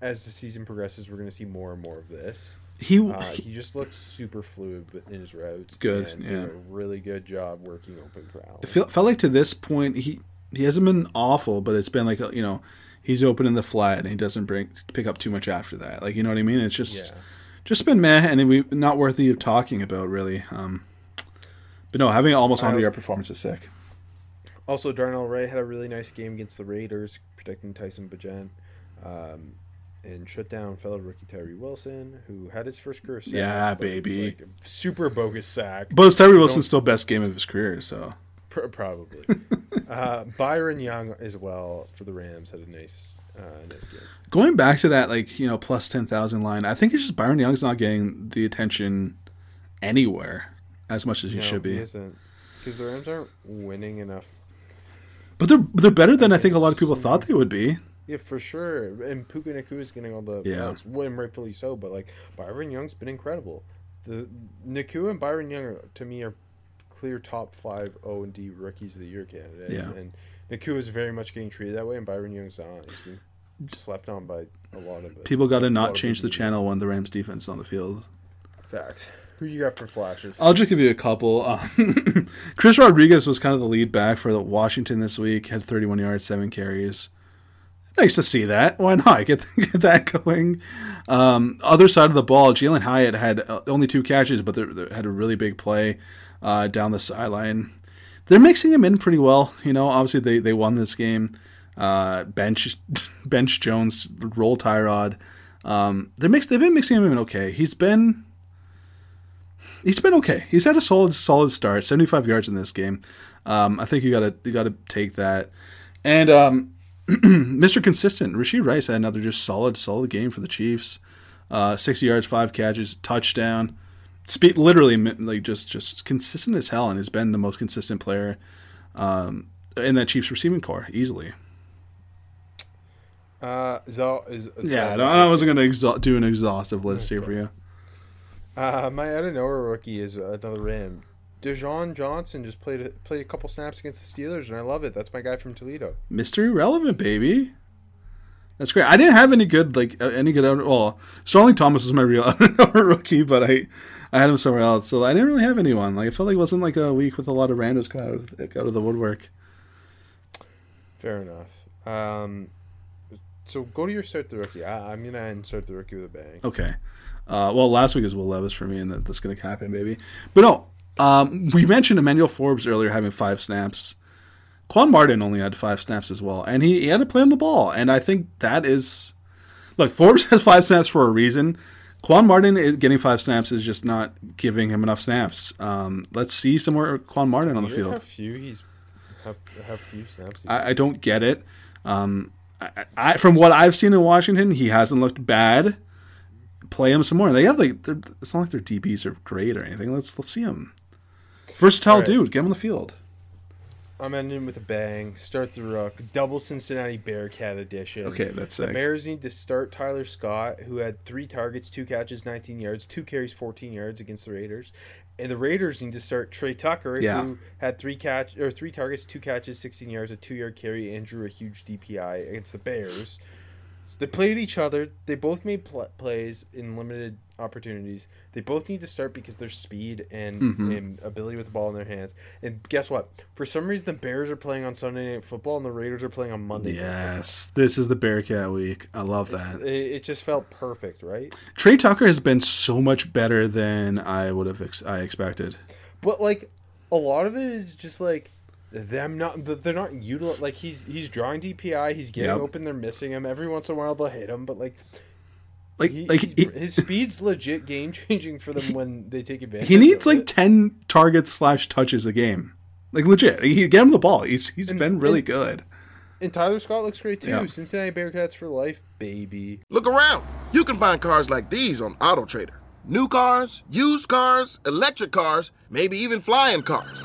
Speaker 2: as the season progresses, we're going to see more and more of this.
Speaker 3: He,
Speaker 2: Uh,
Speaker 3: he
Speaker 2: just looked super fluid in his routes.
Speaker 3: Good, yeah.
Speaker 2: did a really good job working open for Allen.
Speaker 3: it felt, felt like to this point he he hasn't been awful, but it's been like a, you know he's open in the flat and he doesn't bring pick up too much after that. Like you know what I mean? It's just
Speaker 2: yeah.
Speaker 3: just been meh and we not worthy of talking about really. Um, but no, having almost
Speaker 2: I
Speaker 3: hundred
Speaker 2: was-
Speaker 3: yard performance is sick.
Speaker 2: Also, Darnell Wright had a really nice game against the Raiders, protecting Tyson Bagent. Um, and shut down fellow rookie Tyree Wilson, who had his first career sack.
Speaker 3: Yeah,
Speaker 2: but it was
Speaker 3: baby.
Speaker 2: like super bogus sack.
Speaker 3: But it's Tyree Wilson's still best game of his career, so
Speaker 2: probably. uh, Byron Young as well for the Rams had a nice, uh, nice game.
Speaker 3: going back to that like you know plus ten thousand line, I think it's just Byron Young's not getting the attention anywhere as much as he
Speaker 2: No,
Speaker 3: should be.
Speaker 2: isn't because the Rams aren't winning enough.
Speaker 3: But they're they're better than I think a lot of people thought they would be.
Speaker 2: Yeah, for sure. And Puka Nacua is getting all the
Speaker 3: Yeah.
Speaker 2: votes, and rightfully so. But like Byron Young's been incredible. The Nakua and Byron Young are, to me are clear top five O and D rookies of the year candidates.
Speaker 3: Yeah.
Speaker 2: And Nacua is very much getting treated that way, and Byron Young's not. He's been slept on by a lot of it.
Speaker 3: People got to not change the channel when the Rams defense is on the field.
Speaker 2: Facts. Who do you got for flashes?
Speaker 3: I'll just give you a couple. Um, Chris Rodriguez was kind of the lead back for the Washington this week. Had 31 yards, seven carries. Nice to see that. Why not get, get that going? Um, other side of the ball, Jalin Hyatt had uh, only two catches, but they had a really big play uh, down the sideline. They're mixing him in pretty well. You know, obviously they, they won this game. Uh, bench bench Jones, roll Tyrod. Um, they're mixed. They've been mixing him in okay. He's been he's been okay. He's had a solid solid start, 75 yards in this game. Um, I think you got to you got to take that. And um, Mr. Consistent, Rashee Rice had another just solid solid game for the Chiefs. Uh, 60 yards, five catches, touchdown. Speed literally like just just consistent as hell, and has been the most consistent player um, in that Chiefs receiving core easily.
Speaker 2: Uh, Zal is
Speaker 3: Yeah, I, don't- I wasn't gonna exha- do an exhaustive list here for you.
Speaker 2: Uh, my out of nowhere rookie is another Ram. Desjuan Johnson just played a, played a couple snaps against the Steelers, and I love it. That's my guy from Toledo.
Speaker 3: Mr. Irrelevant, baby. That's great. I didn't have any good like uh, any good. out- Well, Starling Thomas was my real rookie, but I I had him somewhere else, so I didn't really have anyone. Like I felt like it wasn't like a week with a lot of randos coming out of, out of the woodwork.
Speaker 2: Fair enough. Um, so go to your start the rookie. I, I'm gonna start the rookie with a bang.
Speaker 3: Okay. Uh, well, last week is Will Levis for me, and that, that's going to happen, baby. But no, um, we mentioned Emmanuel Forbes earlier having five snaps. Quan Martin only had five snaps as well, and he, he had to play on the ball. And I think that is. Look, Forbes has five snaps for a reason. Quan Martin is getting five snaps is just not giving him enough snaps. Um, let's see some more Quan Martin on the field.
Speaker 2: How few he's how, how few snaps.
Speaker 3: I, I don't get it. Um, I, I, from what I've seen in Washington, he hasn't looked bad. Play him some more. They have like they're- it's not like their DBs are great or anything. Let's let's see him. Versatile
Speaker 2: Alright.
Speaker 3: dude, get him on the field.
Speaker 2: I'm ending with a bang. Start the rook. Double Cincinnati Bearcat edition.
Speaker 3: Okay, that's
Speaker 2: The. Bears need to start Tyler Scott, who had three targets, two catches, 19 yards, two carries, 14 yards against the Raiders. And the Raiders need to start Tre Tucker,
Speaker 3: Yeah.
Speaker 2: who had three catch or three targets, two catches, 16 yards, a two-yard carry, and drew a huge DPI against the Bears. They played each other. They both made pl- plays in limited opportunities. They both need to start because their speed and,
Speaker 3: Mm-hmm.
Speaker 2: and ability with the ball in their hands. And guess what? For some reason, the Bears are playing on Sunday Night Football and the Raiders are playing on Monday. Night
Speaker 3: Yes, this is the Bearcat week. I love
Speaker 2: It's-
Speaker 3: that.
Speaker 2: It, it just felt perfect, right?
Speaker 3: Tre Tucker has been so much better than I would have ex- I expected.
Speaker 2: But like, a lot of it is just like them not they're not util like he's he's drawing DPI, he's getting
Speaker 3: Yep.
Speaker 2: open, they're missing him. Every once in a while they'll hit him, but like
Speaker 3: Like
Speaker 2: he,
Speaker 3: like he,
Speaker 2: his speed's legit game changing for them when they take advantage.
Speaker 3: he needs
Speaker 2: of
Speaker 3: like
Speaker 2: it.
Speaker 3: ten targets slash touches a game. Like legit, he get him the ball. He's he's
Speaker 2: And-
Speaker 3: been really
Speaker 2: and-
Speaker 3: good.
Speaker 2: and Tyler Scott looks great too.
Speaker 3: Yeah.
Speaker 2: Cincinnati Bearcats for life, baby.
Speaker 5: Look around. You can find cars like these on AutoTrader. New cars, used cars, electric cars, maybe even flying cars.